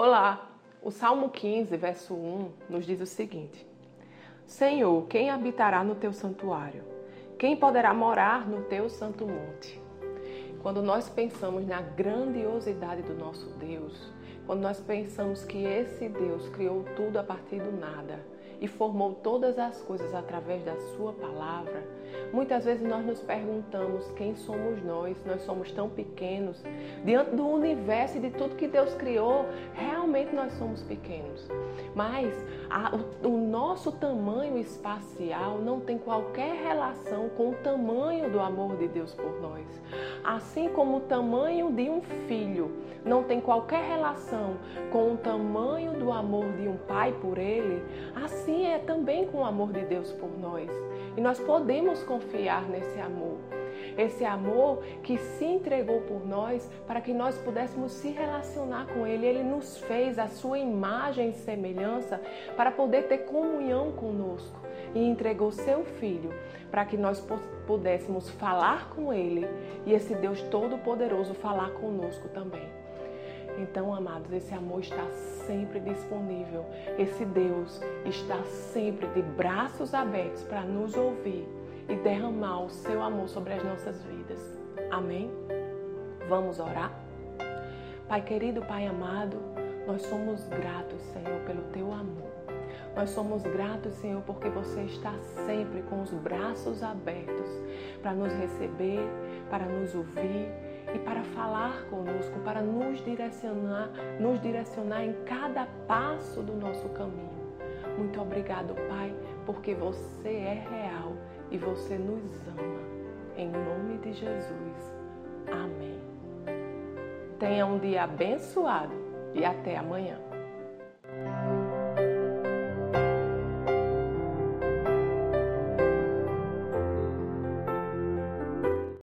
Olá! O Salmo 15, verso 1 nos diz o seguinte: Senhor, quem habitará no teu santuário? Quem poderá morar no teu santo monte? Quando nós pensamos na grandiosidade do nosso Deus, quando nós pensamos que esse Deus criou tudo a partir do nada e formou todas as coisas através da Sua palavra, muitas vezes nós nos perguntamos quem somos nós, nós somos tão pequenos. Diante do universo e de tudo que Deus criou, realmente nós somos pequenos. Mas a, o, o nosso tamanho espacial não tem qualquer relação com o tamanho do amor de Deus por nós. Assim como o tamanho de um filho não tem qualquer relação com o tamanho do amor de um pai por ele, assim é também com o amor de Deus por nós. E nós podemos confiar nesse amor. Esse amor que se entregou por nós para que nós pudéssemos se relacionar com Ele. Ele nos fez a sua imagem e semelhança para poder ter comunhão conosco e entregou seu Filho para que nós pudéssemos falar com Ele e esse Deus Todo-Poderoso falar conosco também. Então, amados, esse amor está sempre disponível. Esse Deus está sempre de braços abertos para nos ouvir e derramar o seu amor sobre as nossas vidas. Amém? Vamos orar? Pai querido, Pai amado, nós somos gratos, Senhor, pelo teu amor. Nós somos gratos, Senhor, porque você está sempre com os braços abertos para nos receber, para nos ouvir e para falar conosco, para nos direcionar, nos direcionar em cada passo do nosso caminho. Muito obrigado, Pai, porque você é real e você nos ama. Em nome de Jesus. Amém. Tenha um dia abençoado e até amanhã.